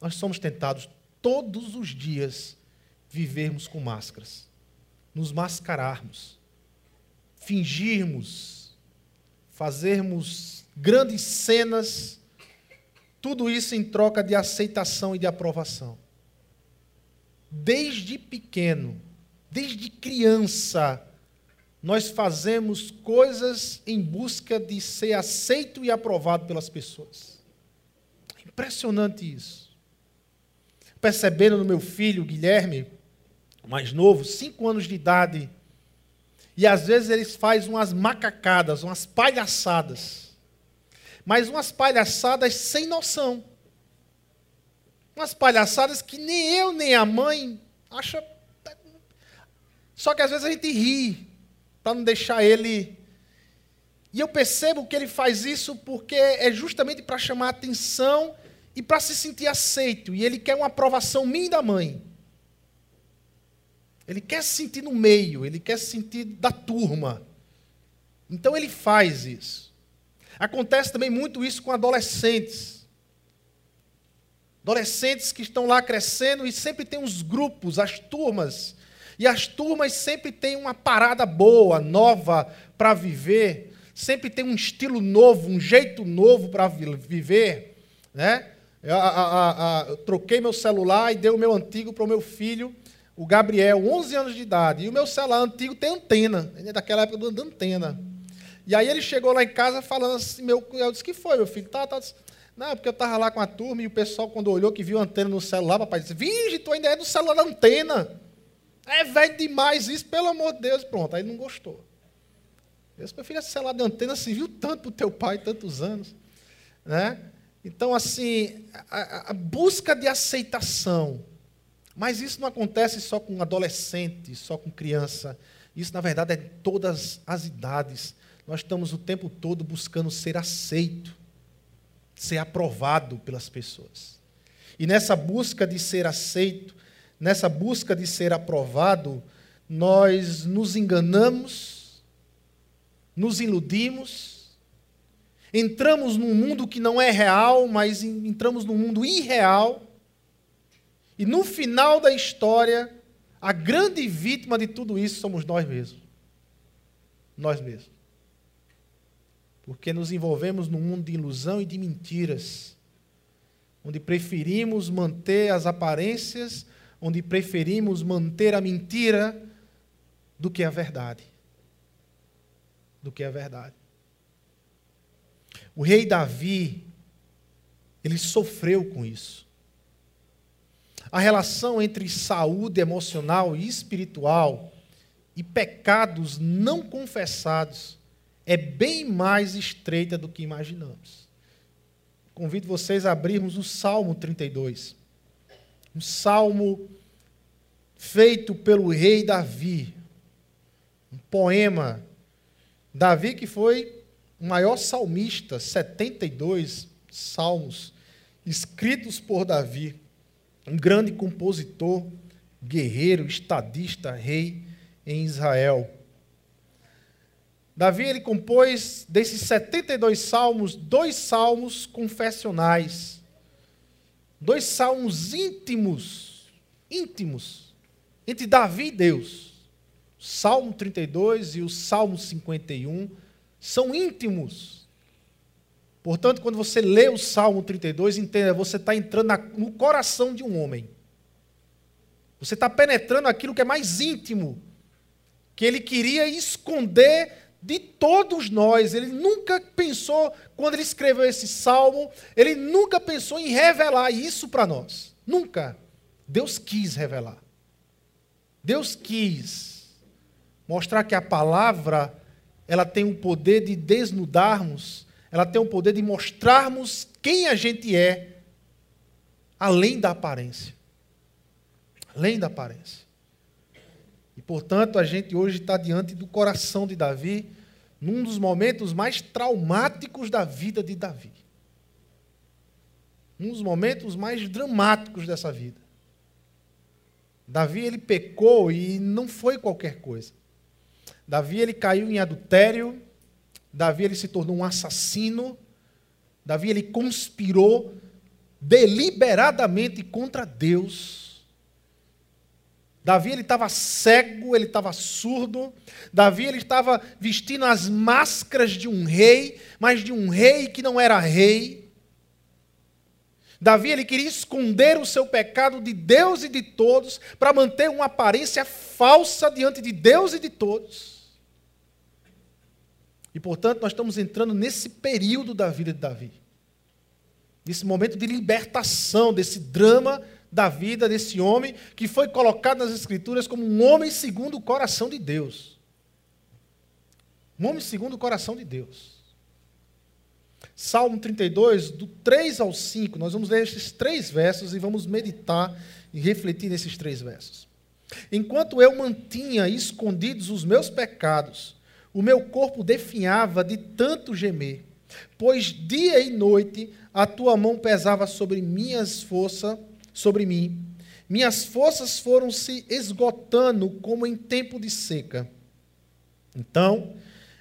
nós somos tentados todos os dias vivermos com máscaras, nos mascararmos, fingirmos, fazermos grandes cenas, tudo isso em troca de aceitação e de aprovação. Desde pequeno, desde criança, nós fazemos coisas em busca de ser aceito e aprovado pelas pessoas. Impressionante isso percebendo no meu filho, Guilherme, mais novo, cinco anos de idade, e às vezes eles fazem umas macacadas, umas palhaçadas, mas umas palhaçadas sem noção. Umas palhaçadas que nem eu nem a mãe acha. Só que às vezes a gente ri para não deixar ele. E eu percebo que ele faz isso porque é justamente para chamar a atenção e para se sentir aceito. E ele quer uma aprovação minha da mãe. Ele quer se sentir no meio, ele quer se sentir da turma. Então ele faz isso. Acontece também muito isso com adolescentes. Adolescentes que estão lá crescendo e sempre tem os grupos, as turmas. E as turmas sempre têm uma parada boa, nova para viver. Sempre tem um estilo novo, um jeito novo para viver. Né? Eu, a, a, a, eu troquei meu celular e dei o meu antigo para o meu filho, o Gabriel, 11 anos de idade. E o meu celular antigo tem antena, é daquela época da antena. E aí ele chegou lá em casa falando assim, meu, eu disse, que foi, meu filho? Tá, tá, não, porque eu estava lá com a turma e o pessoal, quando olhou que viu a antena no celular, papai disse, Vige, tu ainda é do celular da antena. É velho demais isso, pelo amor de Deus. Pronto, aí ele não gostou. Eu disse, meu filho, esse celular de antena se viu tanto para o teu pai, tantos anos. Né? Então, assim, a, a, busca de aceitação. Mas isso não acontece só com adolescente, só com criança. Isso, na verdade, é em todas as idades. Nós estamos o tempo todo buscando ser aceito, ser aprovado pelas pessoas. E nessa busca de ser aceito, nessa busca de ser aprovado, nós nos enganamos, nos iludimos Entramos num mundo que não é real, mas entramos num mundo irreal. E no final da história, a grande vítima de tudo isso somos nós mesmos. Nós mesmos. Porque nos envolvemos num mundo de ilusão e de mentiras, onde preferimos manter as aparências, onde preferimos manter a mentira do que a verdade. Do que a verdade. O rei Davi, ele sofreu com isso. A relação entre saúde emocional e espiritual e pecados não confessados é bem mais estreita do que imaginamos. Convido vocês a abrirmos o Salmo 32. Um salmo feito pelo rei Davi. Um poema. Davi que foi o maior salmista, 72 salmos escritos por Davi, um grande compositor, guerreiro, estadista, rei em Israel. Davi ele compôs desses 72 salmos, dois salmos confessionais, dois salmos íntimos, íntimos, entre Davi e Deus. Salmo 32 e o Salmo 51 são íntimos. Portanto, quando você lê o Salmo 32, entenda, você está entrando no coração de um homem. Você está penetrando aquilo que é mais íntimo, que ele queria esconder de todos nós. Ele nunca pensou, quando ele escreveu esse salmo, ele nunca pensou em revelar isso para nós. Nunca. Deus quis revelar. Deus quis mostrar que a palavra ela tem o poder de desnudarmos, ela tem o poder de mostrarmos quem a gente é, além da aparência. Além da aparência. E, portanto, a gente hoje está diante do coração de Davi, num dos momentos mais traumáticos da vida de Davi. Um dos momentos mais dramáticos dessa vida. Davi ele pecou e não foi qualquer coisa. Davi ele caiu em adultério, Davi ele se tornou um assassino, Davi ele conspirou deliberadamente contra Deus. Davi ele estava cego, ele estava surdo. Davi ele estava vestindo as máscaras de um rei, mas de um rei que não era rei. Davi ele queria esconder o seu pecado de Deus e de todos para manter uma aparência falsa diante de Deus e de todos. E portanto, nós estamos entrando nesse período da vida de Davi. Nesse momento de libertação, desse drama da vida desse homem que foi colocado nas Escrituras como um homem segundo o coração de Deus. Um homem segundo o coração de Deus. Salmo 32, do 3 ao 5, nós vamos ler esses três versos e vamos meditar e refletir nesses três versos. Enquanto eu mantinha escondidos os meus pecados, o meu corpo definhava de tanto gemer, pois dia e noite a tua mão pesava sobre minhas forças, sobre mim. Minhas forças foram se esgotando como em tempo de seca. Então,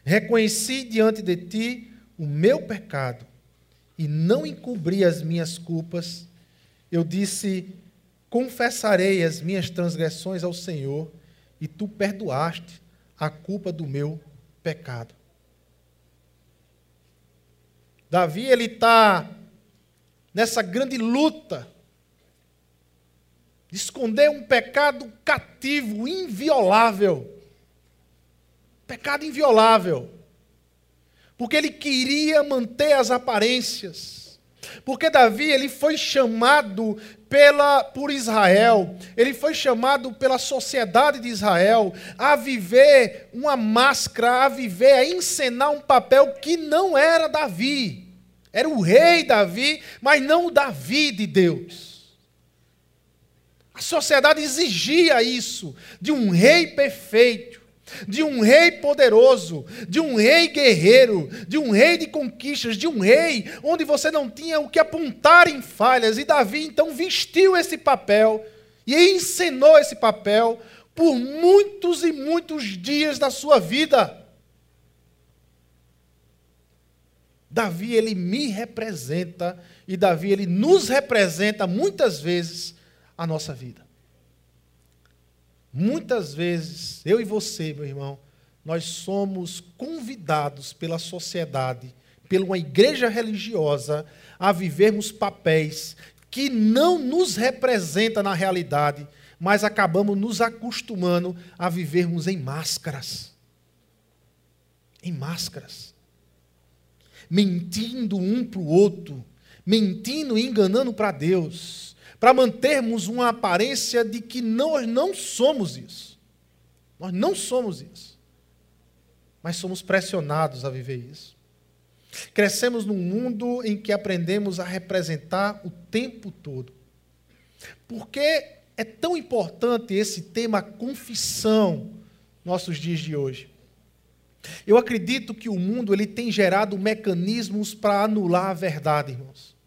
reconheci diante de ti o meu pecado e não encobri as minhas culpas, eu disse: Confessarei as minhas transgressões ao Senhor, e tu perdoaste a culpa do meu pecado. Davi ele está nessa grande luta de esconder um pecado cativo, inviolável. Pecado inviolável porque ele queria manter as aparências. Porque Davi ele foi chamado pela por Israel, ele foi chamado pela sociedade de Israel a viver uma máscara, a viver, a encenar um papel que não era Davi. Era o rei Davi, mas não o Davi de Deus. A sociedade exigia isso de um rei perfeito de um rei poderoso, de um rei guerreiro, de um rei de conquistas, de um rei onde você não tinha o que apontar em falhas. E Davi então vestiu esse papel e encenou esse papel por muitos e muitos dias da sua vida. Davi ele me representa e Davi ele nos representa muitas vezes a nossa vida. Muitas vezes, eu e você, meu irmão, nós somos convidados pela sociedade, pela uma igreja religiosa, a vivermos papéis que não nos representam na realidade, mas acabamos nos acostumando a vivermos em máscaras. Em máscaras. Mentindo um para o outro, mentindo e enganando para Deus para mantermos uma aparência de que nós não somos isso. Nós não somos isso. Mas somos pressionados a viver isso. Crescemos num mundo em que aprendemos a representar o tempo todo. Por que é tão importante esse tema confissão nossos dias de hoje? Eu acredito que o mundo ele tem gerado mecanismos para anular a verdade, irmãos.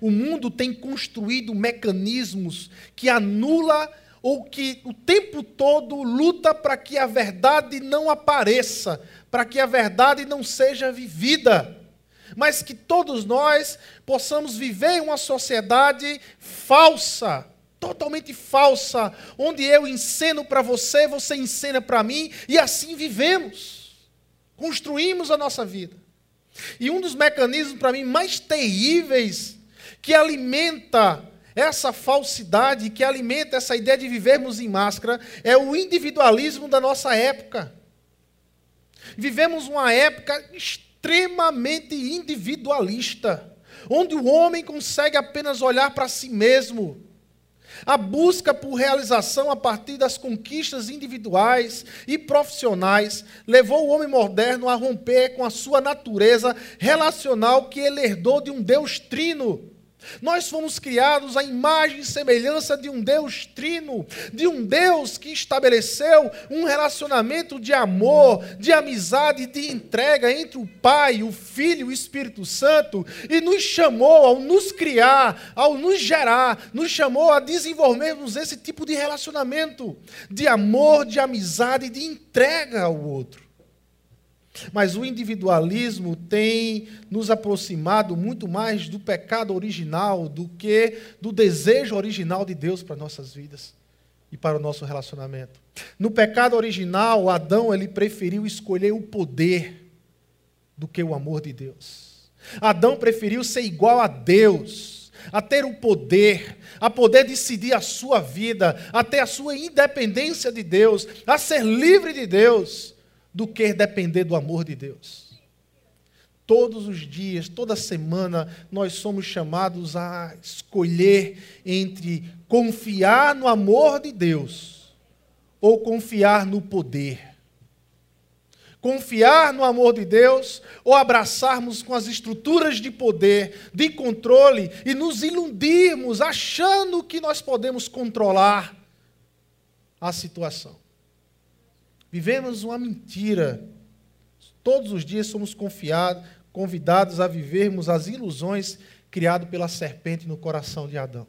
O mundo tem construído mecanismos que anula ou que o tempo todo luta para que a verdade não apareça, para que a verdade não seja vivida, mas que todos nós possamos viver em uma sociedade falsa, totalmente falsa, onde eu ensino para você, você ensina para mim e assim vivemos. Construímos a nossa vida. E um dos mecanismos para mim mais terríveis que alimenta essa falsidade, que alimenta essa ideia de vivermos em máscara, é o individualismo da nossa época. Vivemos uma época extremamente individualista, onde o homem consegue apenas olhar para si mesmo. A busca por realização a partir das conquistas individuais e profissionais levou o homem moderno a romper com a sua natureza relacional que ele herdou de um Deus trino. Nós fomos criados à imagem e semelhança de um Deus trino, de um Deus que estabeleceu um relacionamento de amor, de amizade, de entrega entre o Pai, o Filho e o Espírito Santo, e nos chamou ao nos criar, ao nos gerar, nos chamou a desenvolvermos esse tipo de relacionamento, de amor, de amizade, de entrega ao outro. Mas o individualismo tem nos aproximado muito mais do pecado original do que do desejo original de Deus para nossas vidas e para o nosso relacionamento. No pecado original, Adão ele preferiu escolher o poder do que o amor de Deus. Adão preferiu ser igual a Deus, a ter o poder, a poder decidir a sua vida, a ter a sua independência de Deus, a ser livre de Deus, do que depender do amor de Deus. Todos os dias, toda semana, nós somos chamados a escolher entre confiar no amor de Deus ou confiar no poder. Confiar no amor de Deus ou abraçarmos com as estruturas de poder, de controle e nos iludirmos achando que nós podemos controlar a situação. Vivemos uma mentira. Todos os dias somos confiados, convidados a vivermos as ilusões criadas pela serpente no coração de Adão.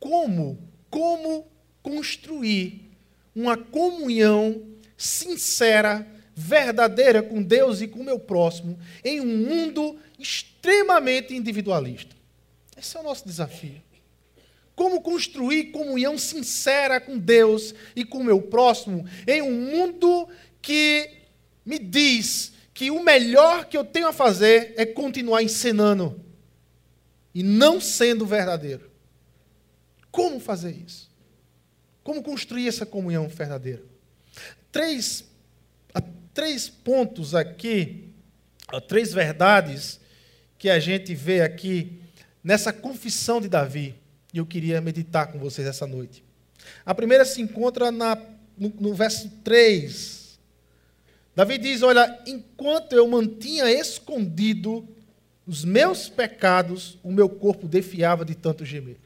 Como, como construir uma comunhão sincera, verdadeira com Deus e com o meu próximo em um mundo extremamente individualista? Esse é o nosso desafio. Como construir comunhão sincera com Deus e com o meu próximo em um mundo que me diz que o melhor que eu tenho a fazer é continuar encenando e não sendo verdadeiro. Como fazer isso? Como construir essa comunhão verdadeira? Três, três pontos aqui, três verdades que a gente vê aqui nessa confissão de Davi. E eu queria meditar com vocês essa noite. A primeira se encontra na, no, no verso 3. Davi diz: Olha, enquanto eu mantinha escondido os meus pecados, o meu corpo defiava de tanto gemer.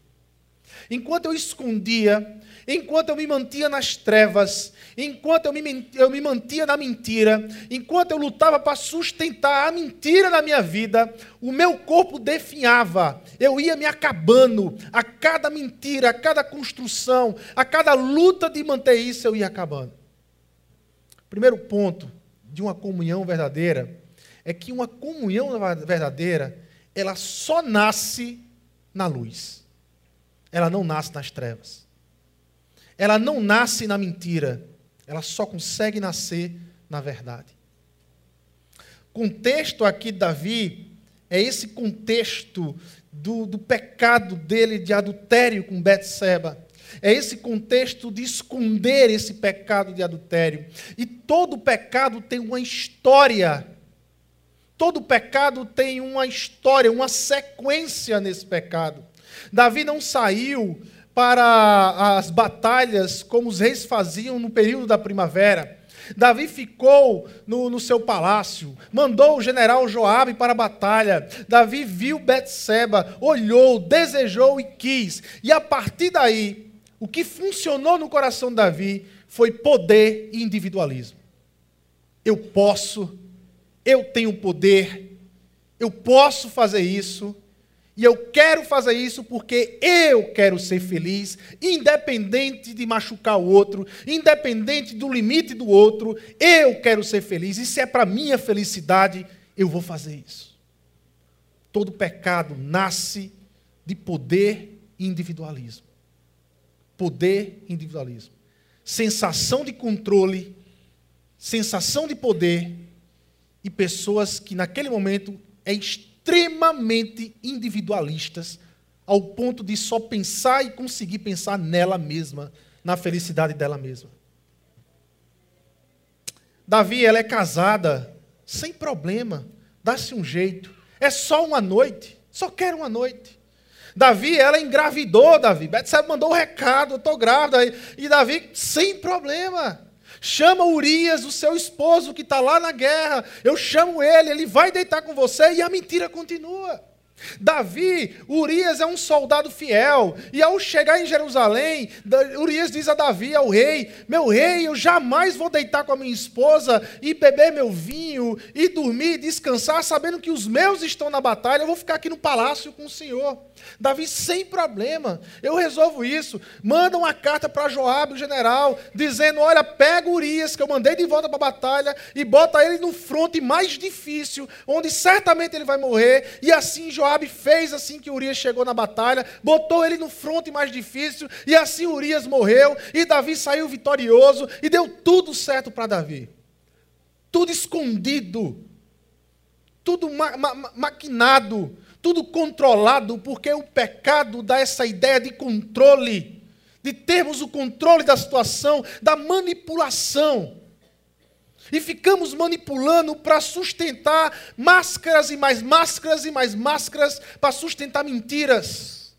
Enquanto eu escondia, enquanto eu me mantinha nas trevas, enquanto eu me, eu me mantia na mentira, enquanto eu lutava para sustentar a mentira na minha vida, o meu corpo definhava, eu ia me acabando, a cada mentira, a cada construção, a cada luta de manter isso, eu ia acabando. Primeiro ponto de uma comunhão verdadeira é que uma comunhão verdadeira, ela só nasce na luz. Ela não nasce nas trevas. Ela não nasce na mentira. Ela só consegue nascer na verdade. O contexto aqui de Davi é esse contexto do, do pecado dele de adultério com Betseba. É esse contexto de esconder esse pecado de adultério. E todo pecado tem uma história. Todo pecado tem uma história, uma sequência nesse pecado. Davi não saiu para as batalhas como os reis faziam no período da primavera. Davi ficou no, no, seu palácio, mandou o general Joabe para a batalha. Davi viu Betseba, olhou, desejou e quis. E a partir daí, o que funcionou no coração de Davi foi poder e individualismo. Eu posso, eu tenho poder, eu posso fazer isso, e eu quero fazer isso porque eu quero ser feliz, independente de machucar o outro, independente do limite do outro, eu quero ser feliz. E se é para minha felicidade, eu vou fazer isso. Todo pecado nasce de poder e individualismo. Poder e individualismo. Sensação de controle, sensação de poder e pessoas que naquele momento é extremamente extremamente individualistas, ao ponto de só pensar e conseguir pensar nela mesma, na felicidade dela mesma. Davi, ela é casada, sem problema, dá-se um jeito. É só uma noite, só quer uma noite. Davi, ela engravidou, Davi. Betseba mandou o um recado, eu estou grávida. E Davi, sem problema. Chama Urias, o seu esposo que está lá na guerra. Eu chamo ele, ele vai deitar com você e a mentira continua. Davi, Urias é um soldado fiel, e ao chegar em Jerusalém, Urias diz a Davi, ao rei: Meu rei, eu jamais vou deitar com a minha esposa e beber meu vinho, e dormir, descansar, sabendo que os meus estão na batalha, eu vou ficar aqui no palácio com o Senhor. Davi, sem problema, eu resolvo isso. Manda uma carta para Joabe, o general, dizendo: Olha, pega Urias, que eu mandei de volta para a batalha, e bota ele no fronte mais difícil, onde certamente ele vai morrer, e assim Joabe Joabe fez assim que Urias chegou na batalha, botou ele no fronte mais difícil, e assim Urias morreu, e Davi saiu vitorioso, e deu tudo certo para Davi. Tudo escondido, tudo ma ma maquinado, tudo controlado, porque o pecado dá essa ideia de controle, de termos o controle da situação, da manipulação e ficamos manipulando para sustentar máscaras e mais máscaras e mais máscaras para sustentar mentiras.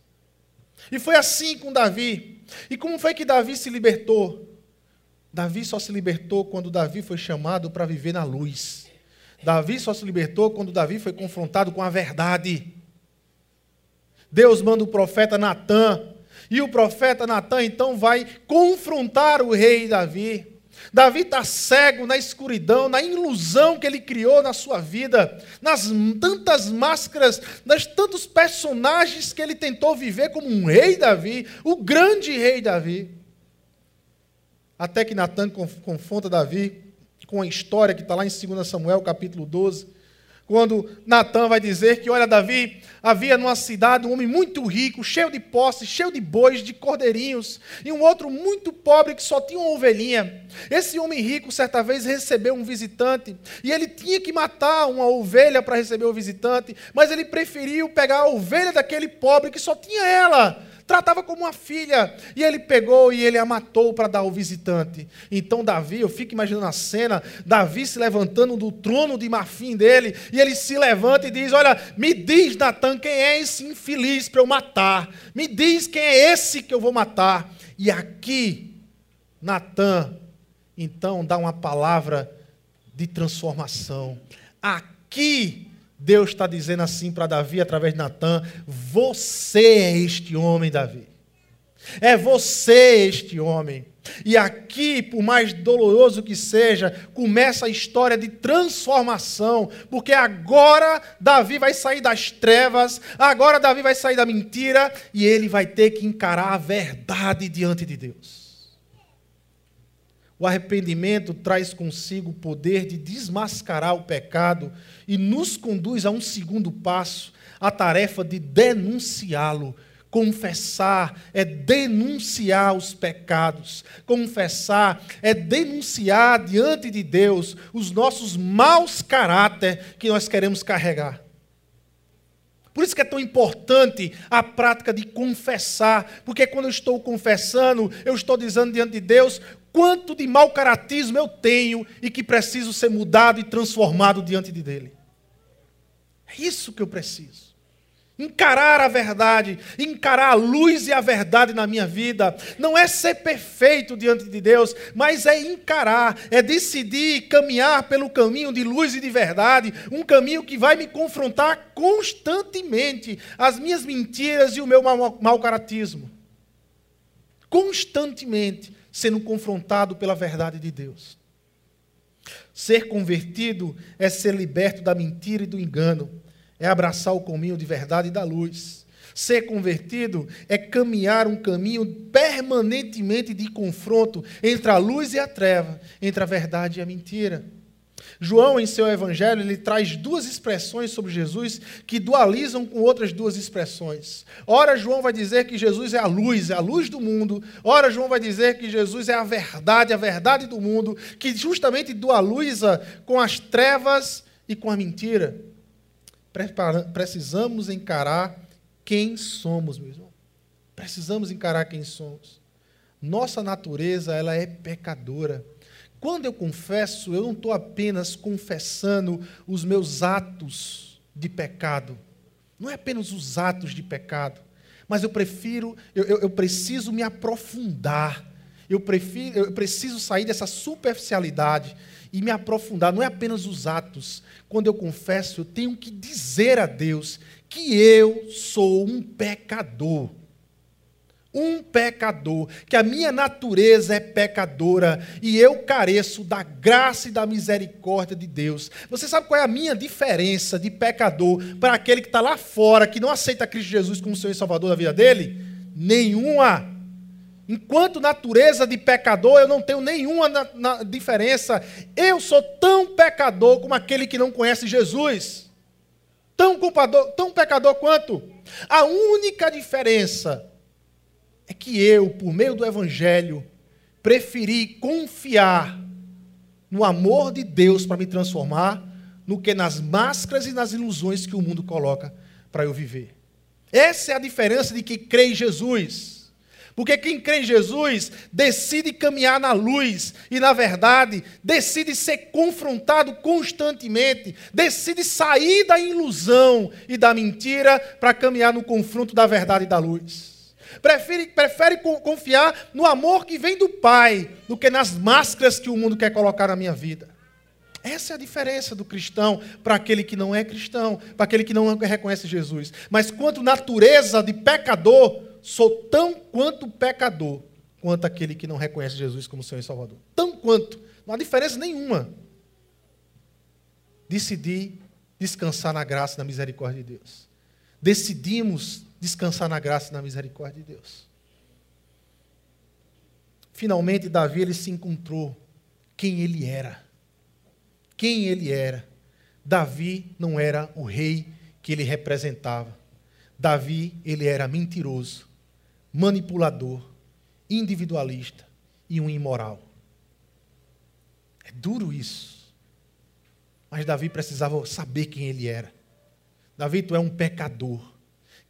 E foi assim com Davi. E como foi que Davi se libertou? Davi só se libertou quando Davi foi chamado para viver na luz. Davi só se libertou quando Davi foi confrontado com a verdade. Deus manda o profeta Natã, e o profeta Natã então vai confrontar o rei Davi. Davi está cego na escuridão, na ilusão que ele criou na sua vida, nas tantas máscaras, nas tantos personagens que ele tentou viver como um rei Davi, o grande rei Davi. Até que Natan confronta Davi com a história que está lá em 2 Samuel, capítulo 12 quando Natan vai dizer que, olha, Davi, havia numa cidade um homem muito rico, cheio de posses, cheio de bois, de cordeirinhos, e um outro muito pobre que só tinha uma ovelhinha. Esse homem rico, certa vez, recebeu um visitante, e ele tinha que matar uma ovelha para receber o visitante, mas ele preferiu pegar a ovelha daquele pobre que só tinha ela tratava como uma filha. E ele pegou e ele a matou para dar ao visitante. Então Davi, eu fico imaginando a cena, Davi se levantando do trono de marfim dele, e ele se levanta e diz: Olha, me diz, Natan, quem é esse infeliz para eu matar? Me diz quem é esse que eu vou matar. E aqui, Natan, então dá uma palavra de transformação. Aqui Deus está dizendo assim para Davi através de Natan: Você é este homem, Davi. É você este homem. E aqui, por mais doloroso que seja, começa a história de transformação, porque agora Davi vai sair das trevas, agora Davi vai sair da mentira e ele vai ter que encarar a verdade diante de Deus. O arrependimento traz consigo o poder de desmascarar o pecado e nos conduz a um segundo passo, a tarefa de denunciá-lo. Confessar é denunciar os pecados. Confessar é denunciar diante de Deus os nossos maus caráter que nós queremos carregar. Por isso que é tão importante a prática de confessar, porque quando eu estou confessando, eu estou dizendo diante de Deus quanto de mau caratismo eu tenho e que preciso ser mudado e transformado diante de dele. É isso que eu preciso. Encarar a verdade, encarar a luz e a verdade na minha vida, não é ser perfeito diante de Deus, mas é encarar, é decidir caminhar pelo caminho de luz e de verdade, um caminho que vai me confrontar constantemente as minhas mentiras e o meu mau, caratismo. Constantemente sendo confrontado pela verdade de Deus. Ser convertido é ser liberto da mentira e do engano, é abraçar o caminho de verdade e da luz. Ser convertido é caminhar um caminho permanentemente de confronto entre a luz e a treva, entre a verdade e a mentira. João, em seu evangelho, ele traz duas expressões sobre Jesus que dualizam com outras duas expressões. Ora, João vai dizer que Jesus é a luz, é a luz do mundo. Ora, João vai dizer que Jesus é a verdade, a verdade do mundo, que justamente dualiza com as trevas e com a mentira. Precisamos encarar quem somos, meu irmão. Precisamos encarar quem somos. Nossa natureza, ela é pecadora. Quando eu confesso, eu não estou apenas confessando os meus atos de pecado. Não é apenas os atos de pecado. Mas eu prefiro, eu, eu, eu preciso me aprofundar. Eu, prefiro, eu preciso sair dessa superficialidade e me aprofundar. Não é apenas os atos. Quando eu confesso, eu tenho que dizer a Deus que eu sou um pecador um pecador, que a minha natureza é pecadora e eu careço da graça e da misericórdia de Deus. Você sabe qual é a minha diferença de pecador para aquele que está lá fora, que não aceita Cristo Jesus como Senhor e Salvador da vida dele? Nenhuma. Enquanto natureza de pecador, eu não tenho nenhuma na, na diferença. Eu sou tão pecador como aquele que não conhece Jesus. Tão, culpador, tão pecador quanto. A única diferença é que eu, por meio do Evangelho, preferi confiar no amor de Deus para me transformar, no que nas máscaras e nas ilusões que o mundo coloca para eu viver. Essa é a diferença de quem crê em Jesus. Porque quem crê em Jesus decide caminhar na luz e, na verdade, decide ser confrontado constantemente, decide sair da ilusão e da mentira para caminhar no confronto da verdade e da luz prefere, prefere confiar no amor que vem do Pai do que nas máscaras que o mundo quer colocar na minha vida. Essa é a diferença do cristão para aquele que não é cristão, para aquele que não reconhece Jesus. Mas quanto natureza de pecador, sou tão quanto pecador, quanto aquele que não reconhece Jesus como Senhor e Salvador. Tão quanto. Não há diferença nenhuma. Decidi descansar na graça e na misericórdia de Deus. Decidimos descansar na graça e na misericórdia de Deus. Finalmente, Davi ele se encontrou quem ele era. Quem ele era. Davi não era o rei que ele representava. Davi, ele era mentiroso, manipulador, individualista e um imoral. É duro isso. Mas Davi precisava saber quem ele era. Davi, tu é um pecador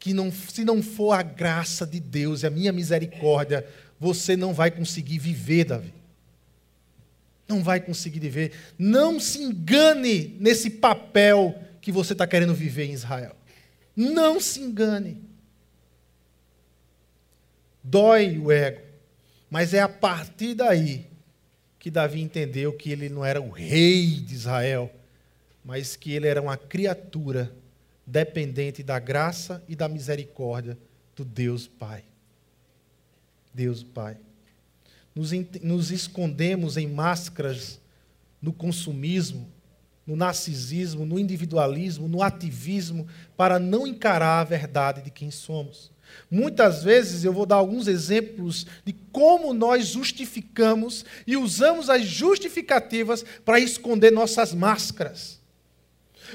que não, se não for a graça de Deus e a minha misericórdia, você não vai conseguir viver, Davi. Não vai conseguir viver. Não se engane nesse papel que você está querendo viver em Israel. Não se engane. Dói o ego. Mas é a partir daí que Davi entendeu que ele não era o rei de Israel, mas que ele era uma criatura dependente da graça e da misericórdia do Deus Pai. Deus Pai. Nos, nos escondemos em máscaras no consumismo, no narcisismo, no individualismo, no ativismo, para não encarar a verdade de quem somos. Muitas vezes eu vou dar alguns exemplos de como nós justificamos e usamos as justificativas para esconder nossas máscaras.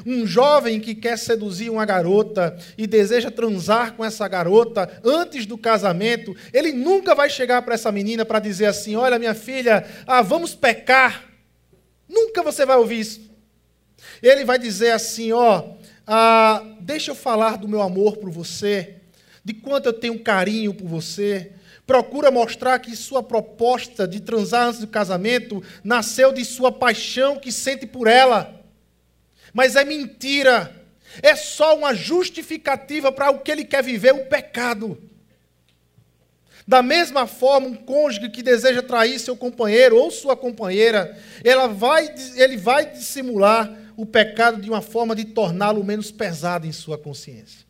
Um jovem que quer seduzir uma garota e deseja transar com essa garota antes do casamento, ele nunca vai chegar para essa menina para dizer assim: Olha, minha filha, ah, vamos pecar. Nunca você vai ouvir isso. Ele vai dizer assim: Ó, ah, deixa eu falar do meu amor por você, de quanto eu tenho carinho por você. Procura mostrar que sua proposta de transar antes do casamento nasceu de sua paixão que sente por ela mas é mentira. É só uma justificativa para o que ele quer viver, o pecado. Da mesma forma, um cônjuge que deseja trair seu companheiro ou sua companheira, ela vai, ele vai dissimular o pecado de uma forma de torná-lo menos pesado em sua consciência.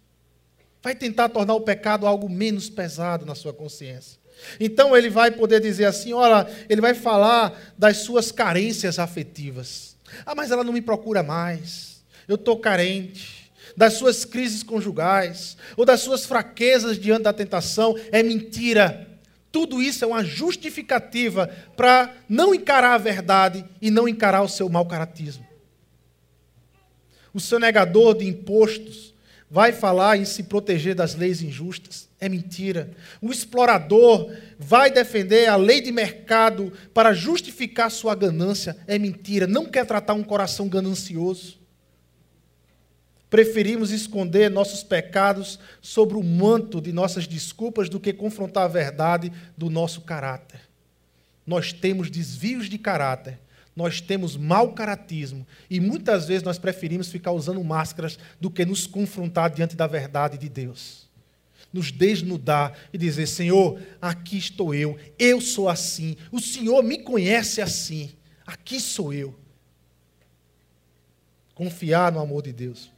Vai tentar tornar o pecado algo menos pesado na sua consciência. Então ele vai poder dizer assim: olha, ele vai falar das suas carências afetivas. Ah, mas ela não me procura mais. Eu estou carente. Das suas crises conjugais, ou das suas fraquezas diante da tentação, é mentira. Tudo isso é uma justificativa para não encarar a verdade e não encarar o seu mau caratismo. O seu negador de impostos vai falar em se proteger das leis injustas. É mentira. O explorador vai defender a lei de mercado para justificar sua ganância. É mentira. Não quer tratar um coração ganancioso. Preferimos esconder nossos pecados sobre o manto de nossas desculpas do que confrontar a verdade do nosso caráter. Nós temos desvios de caráter, nós temos mau caratismo e muitas vezes nós preferimos ficar usando máscaras do que nos confrontar diante da verdade de Deus nos desnudar e dizer: Senhor, aqui estou eu, eu sou assim, o Senhor me conhece assim, aqui sou eu. Confiar no amor de Deus.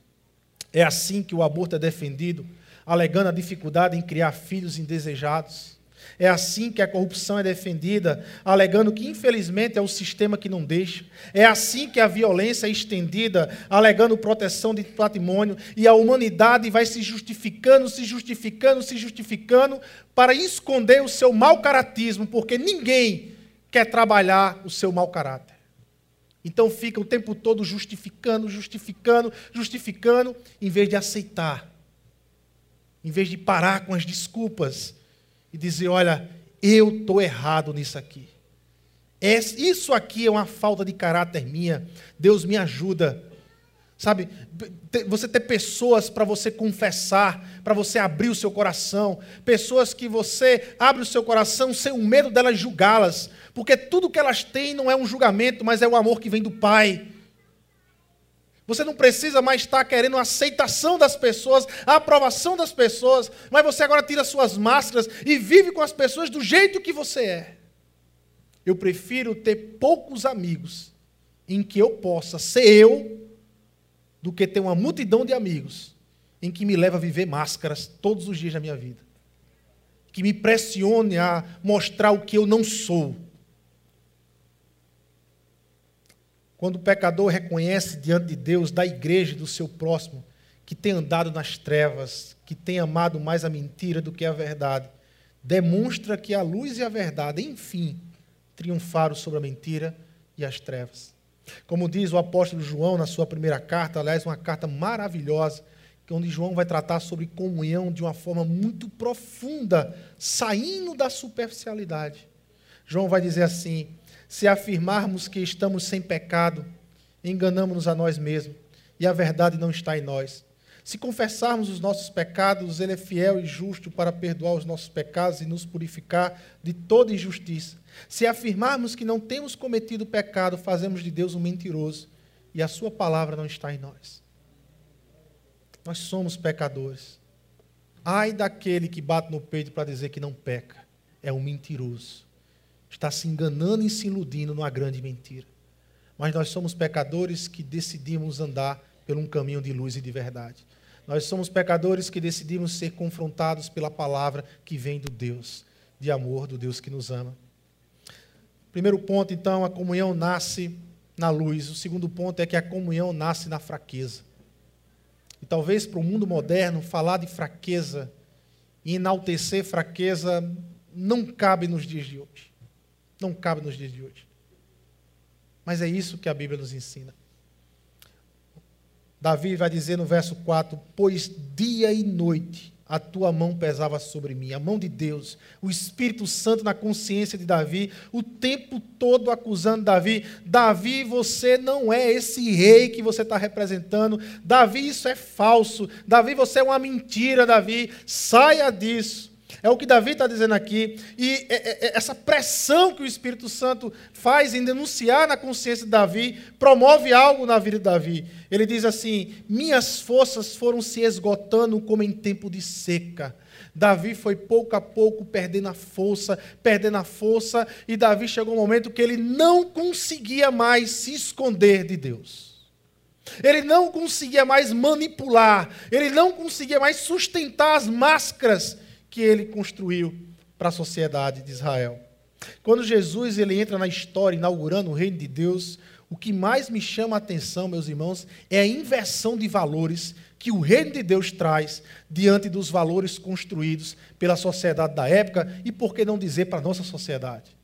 É assim que o aborto é defendido, alegando a dificuldade em criar filhos indesejados. É assim que a corrupção é defendida, alegando que, infelizmente, é o sistema que não deixa. É assim que a violência é estendida, alegando proteção de patrimônio. E a humanidade vai se justificando, se justificando, se justificando, para esconder o seu mau caratismo, porque ninguém quer trabalhar o seu mau caráter. Então fica o tempo todo justificando, justificando, justificando, em vez de aceitar, em vez de parar com as desculpas e dizer: olha, eu estou errado nisso aqui. Isso aqui é uma falta de caráter minha. Deus me ajuda. Sabe, você ter pessoas para você confessar, para você abrir o seu coração, pessoas que você abre o seu coração sem o medo delas julgá-las, porque tudo que elas têm não é um julgamento, mas é o amor que vem do Pai. Você não precisa mais estar querendo a aceitação das pessoas, a aprovação das pessoas, mas você agora tira suas máscaras e vive com as pessoas do jeito que você é. Eu prefiro ter poucos amigos em que eu possa ser eu, do que ter uma multidão de amigos em que me leva a viver máscaras todos os dias da minha vida. Que me pressione a mostrar o que eu não sou. Quando o pecador reconhece diante de Deus, da igreja e do seu próximo, que tem andado nas trevas, que tem amado mais a mentira do que a verdade, demonstra que a luz e a verdade, enfim, triunfaram sobre a mentira e as trevas. Como diz o apóstolo João na sua primeira carta, aliás, uma carta maravilhosa, onde João vai tratar sobre comunhão de uma forma muito profunda, saindo da superficialidade. João vai dizer assim: se afirmarmos que estamos sem pecado, enganamos-nos a nós mesmos e a verdade não está em nós. Se confessarmos os nossos pecados, Ele é fiel e justo para perdoar os nossos pecados e nos purificar de toda injustiça. Se afirmarmos que não temos cometido pecado, fazemos de Deus um mentiroso e a Sua palavra não está em nós. Nós somos pecadores. Ai daquele que bate no peito para dizer que não peca, é um mentiroso está se enganando e se iludindo numa grande mentira. Mas nós somos pecadores que decidimos andar por um caminho de luz e de verdade. Nós somos pecadores que decidimos ser confrontados pela palavra que vem do Deus, de amor, do Deus que nos ama. Primeiro ponto, então, a comunhão nasce na luz. O segundo ponto é que a comunhão nasce na fraqueza. E talvez para o mundo moderno, falar de fraqueza e enaltecer fraqueza não cabe nos dias de hoje. Não cabe nos dias de hoje. Mas é isso que a Bíblia nos ensina. Davi vai dizer no verso 4: Pois dia e noite a tua mão pesava sobre mim, a mão de Deus, o Espírito Santo na consciência de Davi, o tempo todo acusando Davi: Davi, você não é esse rei que você está representando, Davi, isso é falso, Davi, você é uma mentira, Davi, saia disso. É o que Davi está dizendo aqui. E é, é, é essa pressão que o Espírito Santo faz em denunciar na consciência de Davi promove algo na vida de Davi. Ele diz assim: Minhas forças foram se esgotando como em tempo de seca. Davi foi pouco a pouco perdendo a força, perdendo a força, e Davi chegou um momento que ele não conseguia mais se esconder de Deus. Ele não conseguia mais manipular, ele não conseguia mais sustentar as máscaras que ele construiu para a sociedade de Israel. Quando Jesus ele entra na história inaugurando o reino de Deus, o que mais me chama a atenção, meus irmãos, é a inversão de valores que o reino de Deus traz diante dos valores construídos pela sociedade da época e por que não dizer para a nossa sociedade.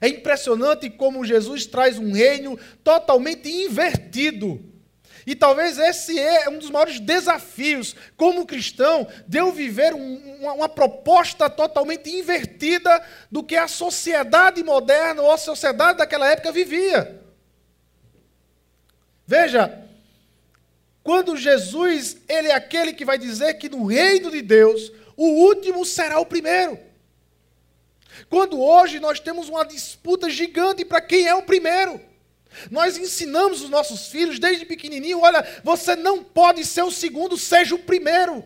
É impressionante como Jesus traz um reino totalmente invertido e talvez esse é um dos maiores desafios como cristão, de eu viver um, uma, uma, proposta totalmente invertida do que a sociedade moderna ou a sociedade daquela época vivia. Veja, quando Jesus, ele é aquele que vai dizer que no reino de Deus, o último será o primeiro. Quando hoje nós temos uma disputa gigante para quem é o primeiro. Nós ensinamos os nossos filhos desde pequenininho: olha, você não pode ser o segundo, seja o primeiro.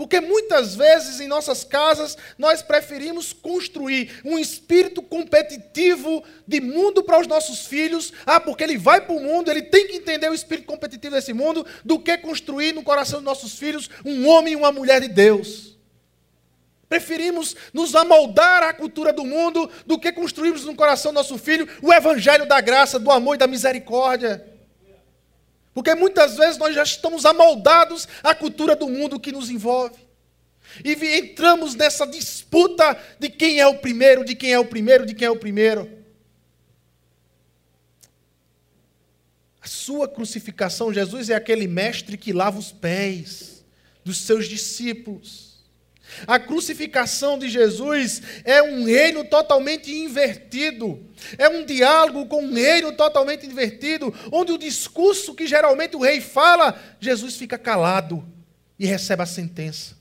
Porque muitas vezes em nossas casas nós preferimos construir um espírito competitivo de mundo para os nossos filhos. Ah, porque ele vai para o mundo, ele tem que entender o espírito competitivo desse mundo, do que construir no coração dos nossos filhos um homem e uma mulher de Deus. Preferimos nos amoldar à cultura do mundo do que construirmos no coração do nosso filho o evangelho da graça, do amor e da misericórdia. Porque muitas vezes nós já estamos amoldados à cultura do mundo que nos envolve. E entramos nessa disputa de quem é o primeiro, de quem é o primeiro, de quem é o primeiro. A sua crucificação, Jesus é aquele mestre que lava os pés dos seus discípulos. A crucificação de Jesus é um reino totalmente invertido. É um diálogo com um reino totalmente invertido, onde o discurso que geralmente o rei fala, Jesus fica calado e recebe a sentença.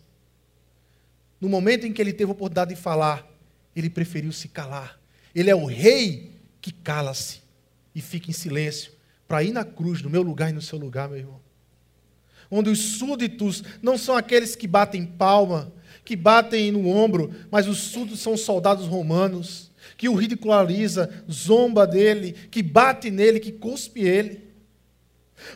No momento em que ele teve a oportunidade de falar, ele preferiu se calar. Ele é o rei que cala-se e fica em silêncio para ir na cruz, no meu lugar e no seu lugar, meu irmão. Onde os súditos não são aqueles que batem palma, que batem no ombro, mas os súditos são soldados romanos, que o ridiculariza, zomba dele, que bate nele, que cuspe ele.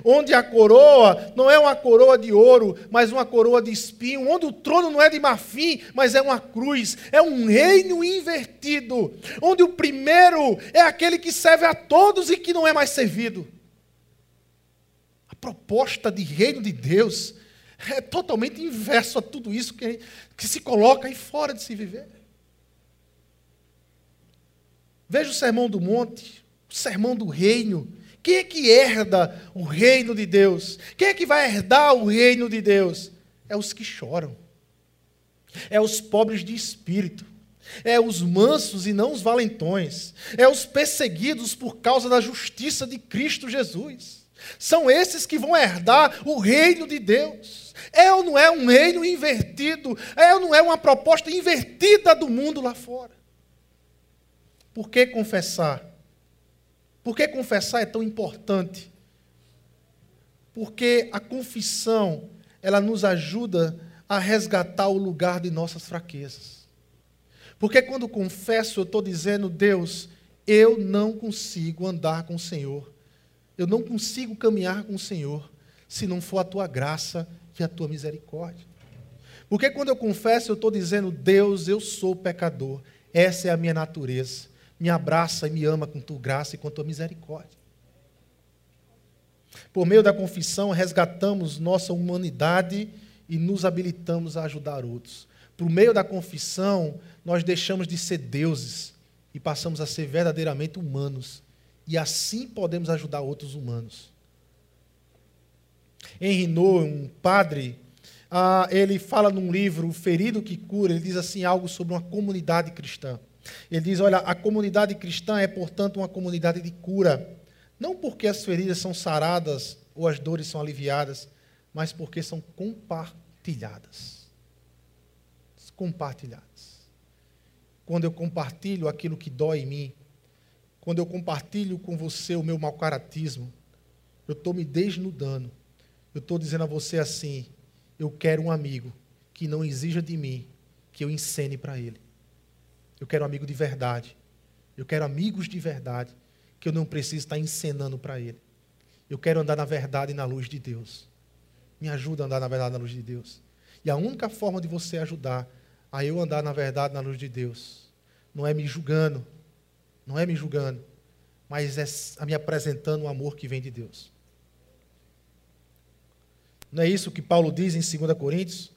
Onde a coroa não é uma coroa de ouro, mas uma coroa de espinho. Onde o trono não é de marfim, mas é uma cruz. É um reino invertido. Onde o primeiro é aquele que serve a todos e que não é mais servido. A proposta de reino de Deus é totalmente inverso a tudo isso que, que se coloca aí fora de se viver. Veja o sermão do monte, o sermão do reino. Quem é que herda o reino de Deus? Quem é que vai herdar o reino de Deus? É os que choram. É os pobres de espírito. É os mansos e não os valentões. É os perseguidos por causa da justiça de Cristo Jesus. São esses que vão herdar o reino de Deus. É ou não é um reino invertido? É ou não é uma proposta invertida do mundo lá fora? Por que confessar? Por que confessar é tão importante? Porque a confissão, ela nos ajuda a resgatar o lugar de nossas fraquezas. Porque quando confesso, eu estou dizendo, Deus, eu não consigo andar com o Senhor. Eu não consigo caminhar com o Senhor se não for a tua graça e a tua misericórdia. Porque quando eu confesso, eu estou dizendo, Deus, eu sou pecador, essa é a minha natureza. Me abraça e me ama com tua graça e com tua misericórdia. Por meio da confissão, resgatamos nossa humanidade e nos habilitamos a ajudar outros. Por meio da confissão, nós deixamos de ser deuses e passamos a ser verdadeiramente humanos. E assim podemos ajudar outros humanos. Henri Nouwen, um padre, ah, ele fala num livro, O Ferido que Cura, ele diz assim algo sobre uma comunidade cristã. Ele diz: Olha, a comunidade cristã é, portanto, uma comunidade de cura. Não porque as feridas são saradas ou as dores são aliviadas, mas porque são compartilhadas. Compartilhadas. Quando eu compartilho aquilo que dói em mim, quando eu compartilho com você o meu mau caratismo, eu estou me desnudando eu estou dizendo a você assim: eu quero um amigo que não exija de mim que eu encene para ele. Eu quero um amigo de verdade. Eu quero amigos de verdade que eu não preciso estar encenando para ele. Eu quero andar na verdade e na luz de Deus. Me ajuda a andar na verdade e na luz de Deus. E a única forma de você ajudar a eu andar na verdade e na luz de Deus não é me julgando, não é me julgando, mas é me apresentando o amor que vem de Deus. Não é isso que Paulo diz em 2 Coríntios?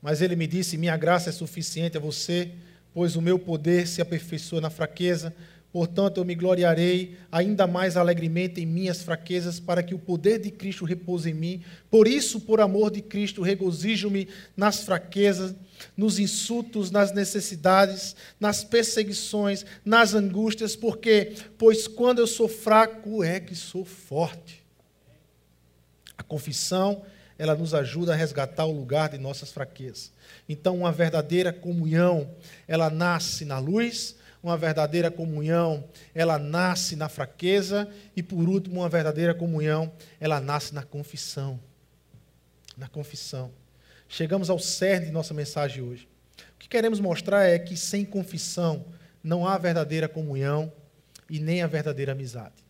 Mas ele me disse: Minha graça é suficiente a você, pois o meu poder se aperfeiçoa na fraqueza. Portanto, eu me gloriarei ainda mais alegremente em minhas fraquezas, para que o poder de Cristo repouse em mim. Por isso, por amor de Cristo, regozijo-me nas fraquezas, nos insultos, nas necessidades, nas perseguições, nas angústias, porque, pois quando eu sou fraco é que sou forte. A confissão ela nos ajuda a resgatar o lugar de nossas fraquezas. Então, uma verdadeira comunhão, ela nasce na luz, uma verdadeira comunhão, ela nasce na fraqueza, e por último, uma verdadeira comunhão, ela nasce na confissão. Na confissão. Chegamos ao cerne de nossa mensagem hoje. O que queremos mostrar é que sem confissão não há verdadeira comunhão e nem a verdadeira amizade.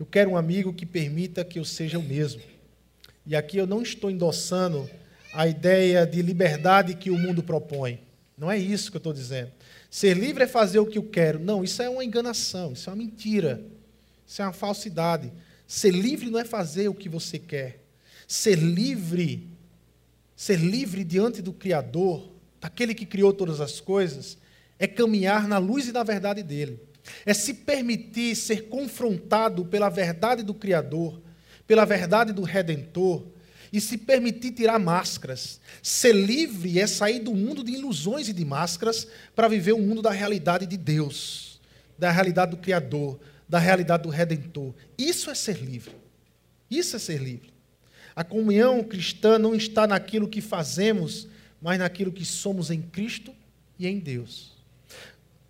Eu quero um amigo que permita que eu seja o mesmo. E aqui eu não estou endossando a ideia de liberdade que o mundo propõe. Não é isso que eu estou dizendo. Ser livre é fazer o que eu quero. Não, isso é uma enganação, isso é uma mentira. Isso é uma falsidade. Ser livre não é fazer o que você quer. Ser livre, ser livre diante do Criador, daquele que criou todas as coisas, é caminhar na luz e na verdade dele. É se permitir ser confrontado pela verdade do Criador, pela verdade do Redentor, e se permitir tirar máscaras. Ser livre é sair do mundo de ilusões e de máscaras para viver o mundo da realidade de Deus, da realidade do Criador, da realidade do Redentor. Isso é ser livre. Isso é ser livre. A comunhão cristã não está naquilo que fazemos, mas naquilo que somos em Cristo e em Deus.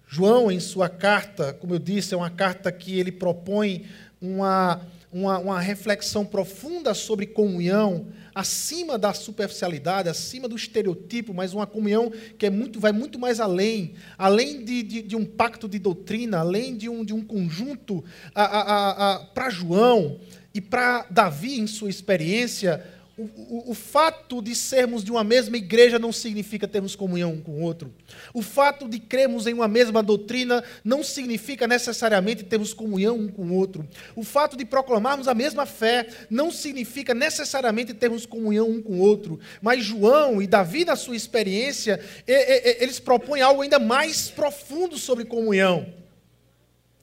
João, em sua carta, como eu disse, é uma carta que ele propõe uma, uma, uma reflexão profunda sobre comunhão, acima da superficialidade, acima do estereotipo, mas uma comunhão que é muito, vai muito mais além, além de, de, de um pacto de doutrina, além de um, de um conjunto. Para João e para Davi, em sua experiência, o, o, o, fato de sermos de uma mesma igreja não significa termos comunhão um com o outro. O fato de crermos em uma mesma doutrina não significa necessariamente termos comunhão um com o outro. O fato de proclamarmos a mesma fé não significa necessariamente termos comunhão um com o outro. Mas João e Davi, na sua experiência, eles propõem algo ainda mais profundo sobre comunhão.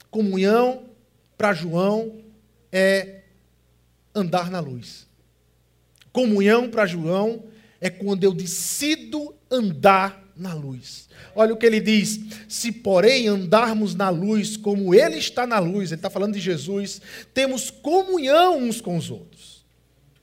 Comunhão, para João, é andar na luz. Comunhão para João é quando eu decido andar na luz. Olha o que ele diz: se porém andarmos na luz como ele está na luz, ele está falando de Jesus, temos comunhão uns com os outros.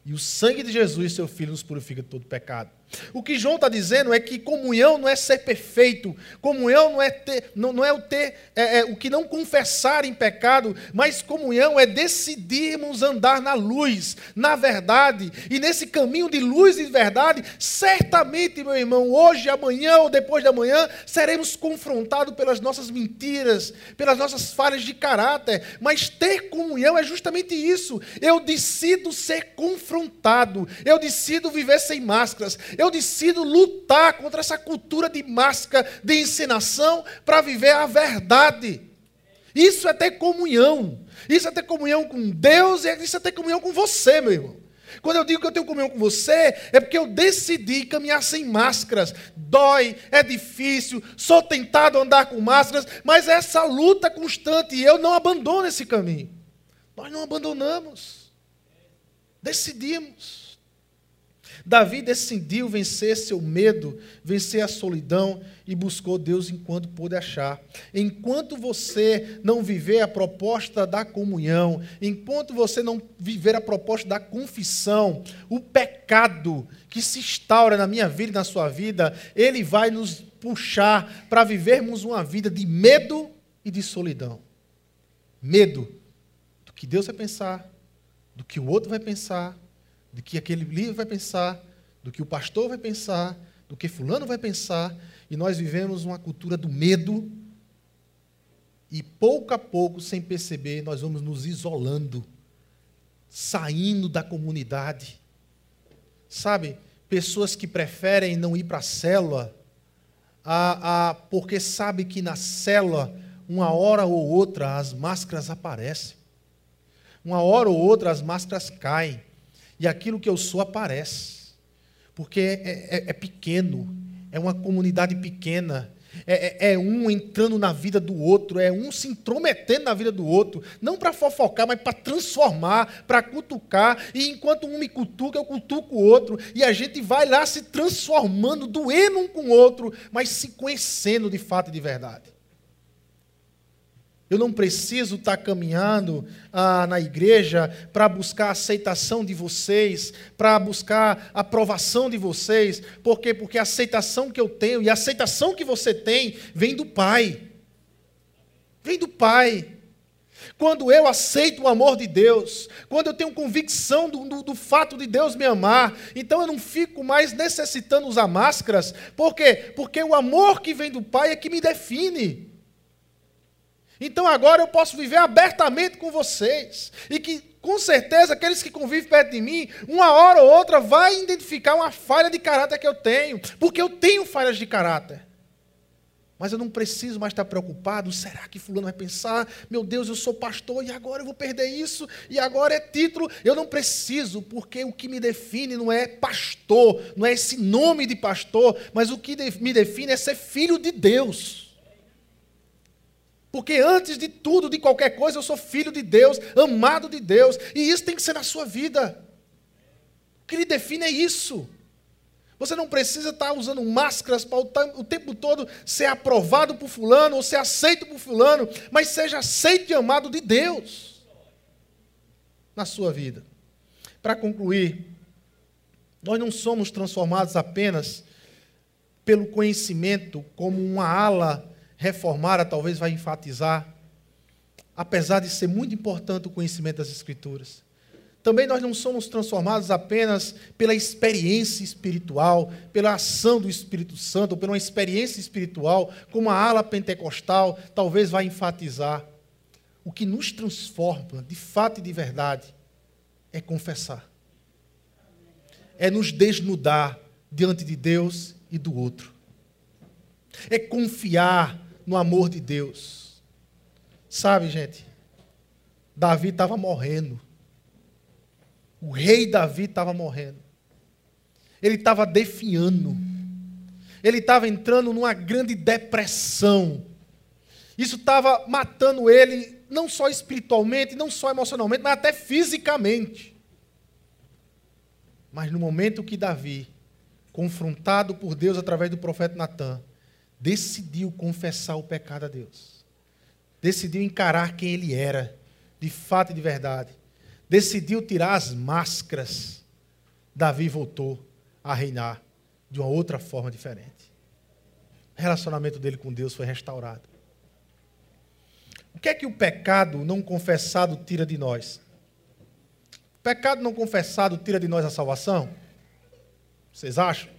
E o sangue de Jesus, seu filho, nos purifica de todo pecado. O que João está dizendo é que comunhão não é ser perfeito, comunhão não é, ter, não, não é o ter é, é, o que não confessar em pecado, mas comunhão é decidirmos andar na luz, na verdade, e nesse caminho de luz e de verdade, certamente, meu irmão, hoje, amanhã ou depois de amanhã, seremos confrontados pelas nossas mentiras, pelas nossas falhas de caráter, mas ter comunhão é justamente isso. Eu decido ser confrontado, eu decido viver sem máscaras, eu decido lutar contra essa cultura de máscara, de encenação, para viver a verdade. Isso é ter comunhão. Isso é ter comunhão com Deus e isso é ter comunhão com você, meu irmão. Quando eu digo que eu tenho comunhão com você, é porque eu decidi caminhar sem máscaras. Dói, é difícil, sou tentado a andar com máscaras, mas é essa luta constante e eu não abandono esse caminho. Nós não abandonamos. Decidimos. Davi decidiu vencer seu medo, vencer a solidão e buscou Deus enquanto pôde achar. Enquanto você não viver a proposta da comunhão, enquanto você não viver a proposta da confissão, o pecado que se instaura na minha vida e na sua vida, ele vai nos puxar para vivermos uma vida de medo e de solidão. Medo do que Deus vai pensar, do que o outro vai pensar, do que aquele livro vai pensar, do que o pastor vai pensar, do que fulano vai pensar, e nós vivemos uma cultura do medo, e pouco a pouco, sem perceber, nós vamos nos isolando, saindo da comunidade. Sabe, pessoas que preferem não ir para a célula, a, a, porque sabe que na célula, uma hora ou outra, as máscaras aparecem. Uma hora ou outra, as máscaras caem e aquilo que eu sou aparece. Porque é, é, é pequeno, é uma comunidade pequena, é, é, é, um entrando na vida do outro, é um se intrometendo na vida do outro, não para fofocar, mas para transformar, para cutucar, e enquanto um me cutuca, eu cutuco o outro, e a gente vai lá se transformando, doendo um com o outro, mas se conhecendo de fato e de verdade. Eu não preciso estar caminhando ah, na igreja para buscar a aceitação de vocês, para buscar a aprovação de vocês. Por quê? Porque a aceitação que eu tenho e a aceitação que você tem vem do Pai. Vem do Pai. Quando eu aceito o amor de Deus, quando eu tenho convicção do, do, do, fato de Deus me amar, então eu não fico mais necessitando usar máscaras. Por quê? Porque o amor que vem do Pai é que me define. Então agora eu posso viver abertamente com vocês. E que, com certeza, aqueles que convivem perto de mim, uma hora ou outra, vai identificar uma falha de caráter que eu tenho. Porque eu tenho falhas de caráter. Mas eu não preciso mais estar preocupado. Será que fulano vai pensar? Meu Deus, eu sou pastor e agora eu vou perder isso, e agora é título. Eu não preciso, porque o que me define não é pastor, não é esse nome de pastor, mas o que me define é ser filho de Deus. Porque antes de tudo, de qualquer coisa, eu sou filho de Deus, amado de Deus, e isso tem que ser na sua vida. O que lhe define é isso. Você não precisa estar usando máscaras para o tempo todo ser aprovado por fulano ou ser aceito por fulano, mas seja aceito e amado de Deus na sua vida. Para concluir, nós não somos transformados apenas pelo conhecimento, como uma ala reformada talvez vai enfatizar, apesar de ser muito importante o conhecimento das Escrituras. Também nós não somos transformados apenas pela experiência espiritual, pela ação do Espírito Santo, ou pela uma experiência espiritual, como a ala pentecostal talvez vai enfatizar. O que nos transforma, de fato e de verdade, é confessar. É nos desnudar diante de Deus e do outro. É confiar no amor de Deus. Sabe, gente? Davi estava morrendo. O rei Davi estava morrendo. Ele estava defiando. Ele estava entrando numa grande depressão. Isso estava matando ele, não só espiritualmente, não só emocionalmente, mas até fisicamente. Mas no momento que Davi, confrontado por Deus através do profeta Natan, decidiu confessar o pecado a Deus, decidiu encarar quem ele era, de fato e de verdade, decidiu tirar as máscaras, Davi voltou a reinar de uma outra forma diferente. O relacionamento dele com Deus foi restaurado. O que é que o pecado não confessado tira de nós? O pecado não confessado tira de nós a salvação? Vocês acham?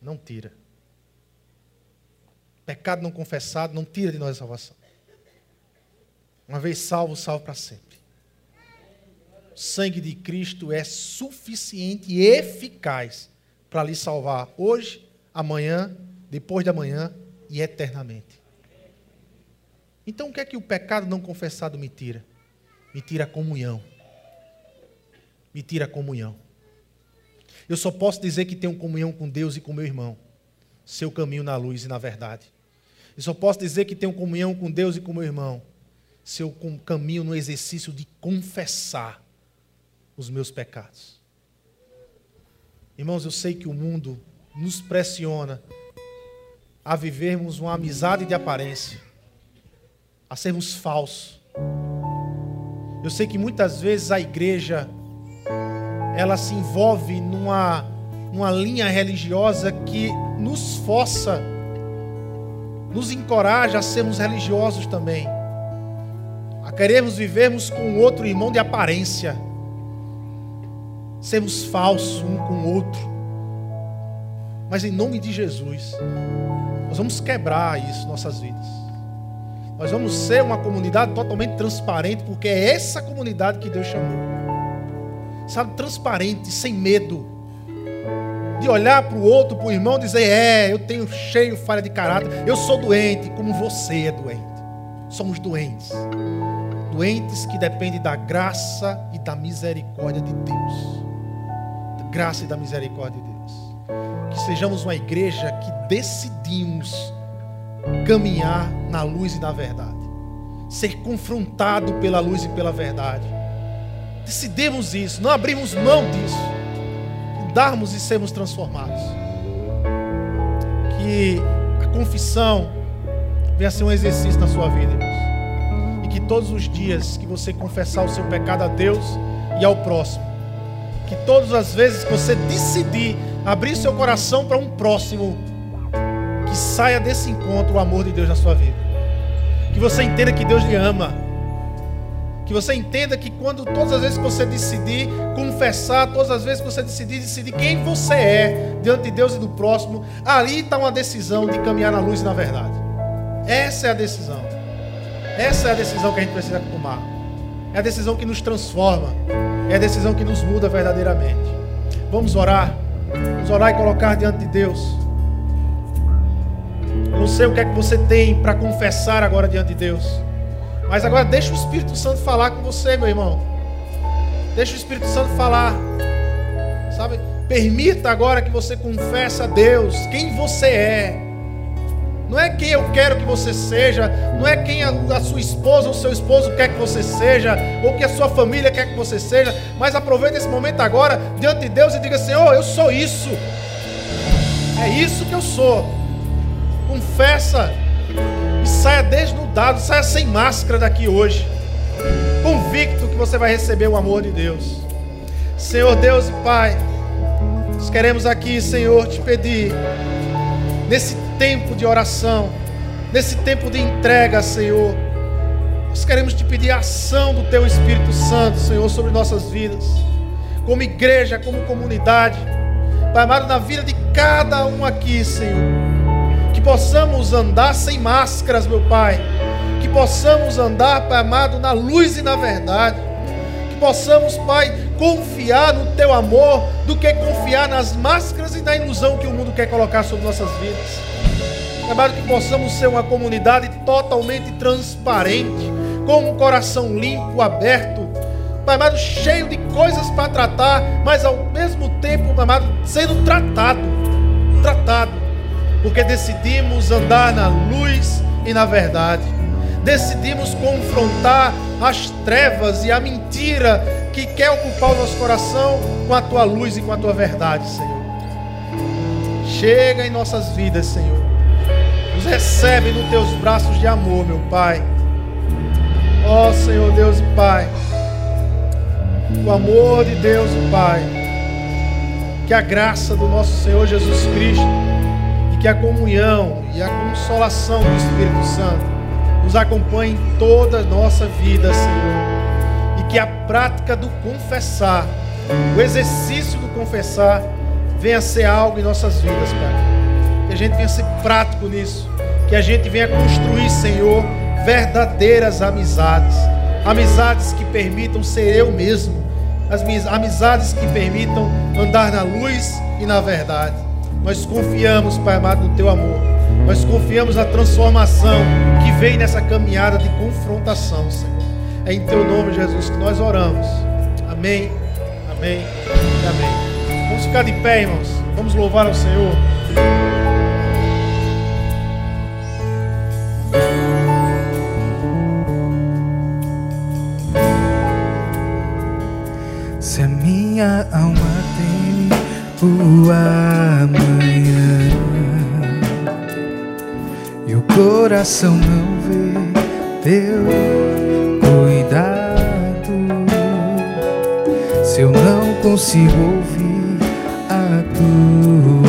Não tira. Pecado não confessado não tira de nós a salvação. Uma vez salvo, salvo para sempre. O sangue de Cristo é suficiente e eficaz para lhe salvar hoje, amanhã, depois de amanhã e eternamente. Então, o que é que o pecado não confessado me tira? Me tira a comunhão. Me tira a comunhão. Eu só posso dizer que tenho comunhão com Deus e com meu irmão, seu caminho na luz e na verdade. Eu só posso dizer que tenho comunhão com Deus e com meu irmão, seu caminho no exercício de confessar os meus pecados. Irmãos, eu sei que o mundo nos pressiona a vivermos uma amizade de aparência, a sermos falsos. Eu sei que muitas vezes a igreja ela se envolve numa, numa linha religiosa que nos força, nos encoraja a sermos religiosos também, a queremos vivermos com outro irmão de aparência sermos falsos um com o outro. Mas em nome de Jesus, nós vamos quebrar isso nossas vidas. Nós vamos ser uma comunidade totalmente transparente, porque é essa comunidade que Deus chamou. Sabe, transparente, sem medo. De olhar para o outro, para o irmão, dizer: É, eu tenho cheio falha de caráter, eu sou doente, como você é doente. Somos doentes. Doentes que dependem da graça e da misericórdia de Deus graça e da misericórdia de Deus. Que sejamos uma igreja que decidimos caminhar na luz e na verdade. Ser confrontado pela luz e pela verdade. Decidimos isso, não abrimos mão disso. Darmos e sermos transformados. Que a confissão venha a ser um exercício na sua vida, irmãos. E que todos os dias que você confessar o seu pecado a Deus e ao próximo, que todas as vezes que você decidir abrir seu coração para um próximo, que saia desse encontro o amor de Deus na sua vida. Que você entenda que Deus lhe ama. Que você entenda que quando todas as vezes que você decidir confessar, todas as vezes que você decidir decidir quem você é diante de Deus e do próximo, ali está uma decisão de caminhar na luz e na verdade. Essa é a decisão. Essa é a decisão que a gente precisa tomar. É a decisão que nos transforma. É a decisão que nos muda verdadeiramente. Vamos orar. Vamos orar e colocar diante de Deus. Eu não sei o que é que você tem para confessar agora diante de Deus. Mas agora deixa o Espírito Santo falar com você, meu irmão. Deixa o Espírito Santo falar. Sabe? Permita agora que você confesse a Deus quem você é. Não é quem eu quero que você seja, não é quem a, a, sua esposa ou seu esposo quer que você seja, ou que a sua família quer que você seja, mas aproveite esse momento agora diante de Deus e diga: Senhor, eu sou isso. É isso que eu sou. Confessa e saia desnudado, saia sem máscara daqui hoje. Convicto que você vai receber o amor de Deus. Senhor Deus e Pai, nós queremos aqui, Senhor, te pedir, nesse tempo de oração, nesse tempo de entrega, Senhor, nós queremos te pedir a ação do Teu Espírito Santo, Senhor, sobre nossas vidas, como igreja, como comunidade, Pai amado, na vida de cada um aqui, Senhor possamos andar sem máscaras, meu Pai. Que possamos andar, Pai amado, na luz e na verdade. Que possamos, Pai, confiar no Teu amor do que confiar nas máscaras e na ilusão que o mundo quer colocar sobre nossas vidas. Pai amado, que possamos ser uma comunidade totalmente transparente, com um coração limpo, aberto. Pai amado, cheio de coisas para tratar, mas ao mesmo tempo, Pai amado, sendo tratado. Tratado porque decidimos andar na luz e na verdade. Decidimos confrontar as trevas e a mentira que quer ocupar o nosso coração com a tua luz e com a tua verdade, Senhor. Chega em nossas vidas, Senhor. Nos recebe nos teus braços de amor, meu Pai. Ó oh, Senhor Deus e Pai. O amor de Deus e Pai. Que a graça do nosso Senhor Jesus Cristo que a comunhão e a consolação do Espírito Santo nos acompanhe em toda a nossa vida, Senhor. E que a prática do confessar, o exercício do confessar, venha ser algo em nossas vidas, Pai. Que a gente venha ser prático nisso. Que a gente venha construir, Senhor, verdadeiras amizades. Amizades que permitam ser eu mesmo. As amizades que permitam andar na luz e na verdade. Nós confiamos, Pai amado, no teu amor. Nós confiamos na transformação que vem nessa caminhada de confrontação, Senhor. É em teu nome, Jesus, que nós oramos. Amém, amém amém. Vamos ficar de pé, irmãos. Vamos louvar ao Senhor. Se a minha alma o amanhã coração não vê teu cuidado. Se eu não consigo ouvir a tua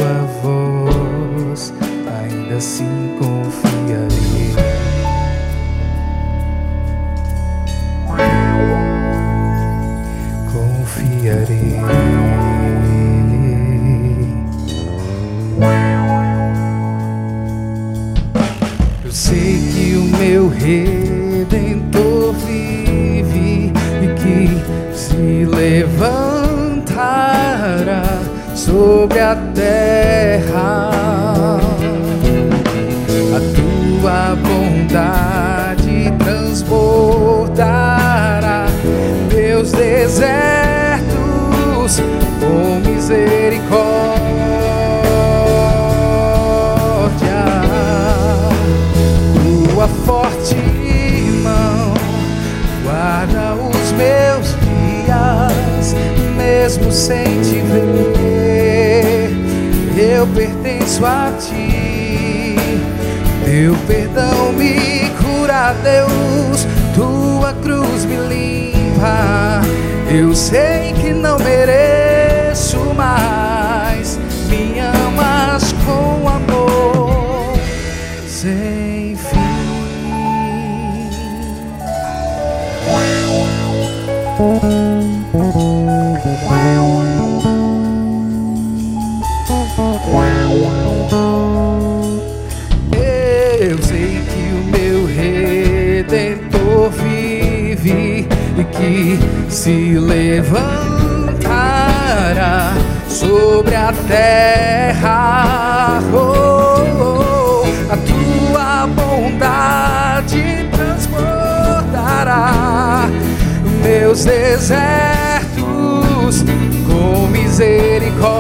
que se levantará sobre a terra. Oh, oh, a tua bondade transbordará meus desertos com misericórdia.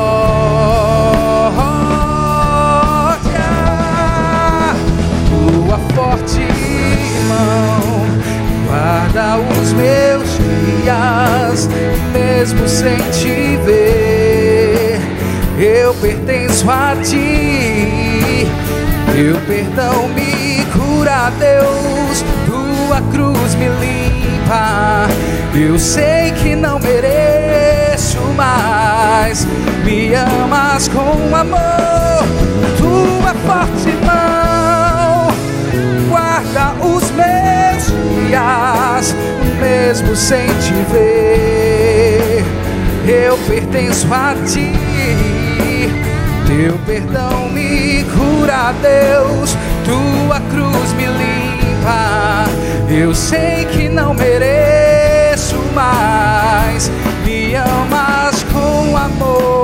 Tua forte mão guarda os meus mesmo sem te ver. Eu pertenço a ti, teu perdão me cura, Deus. Tua cruz me limpa. Eu sei que não mereço mais. Me amas com amor, tua forte mesmo sem te ver. Eu pertenço a ti, teu perdão me cura, Deus, tua cruz me limpa. Eu sei que não mereço mais, me amas com amor.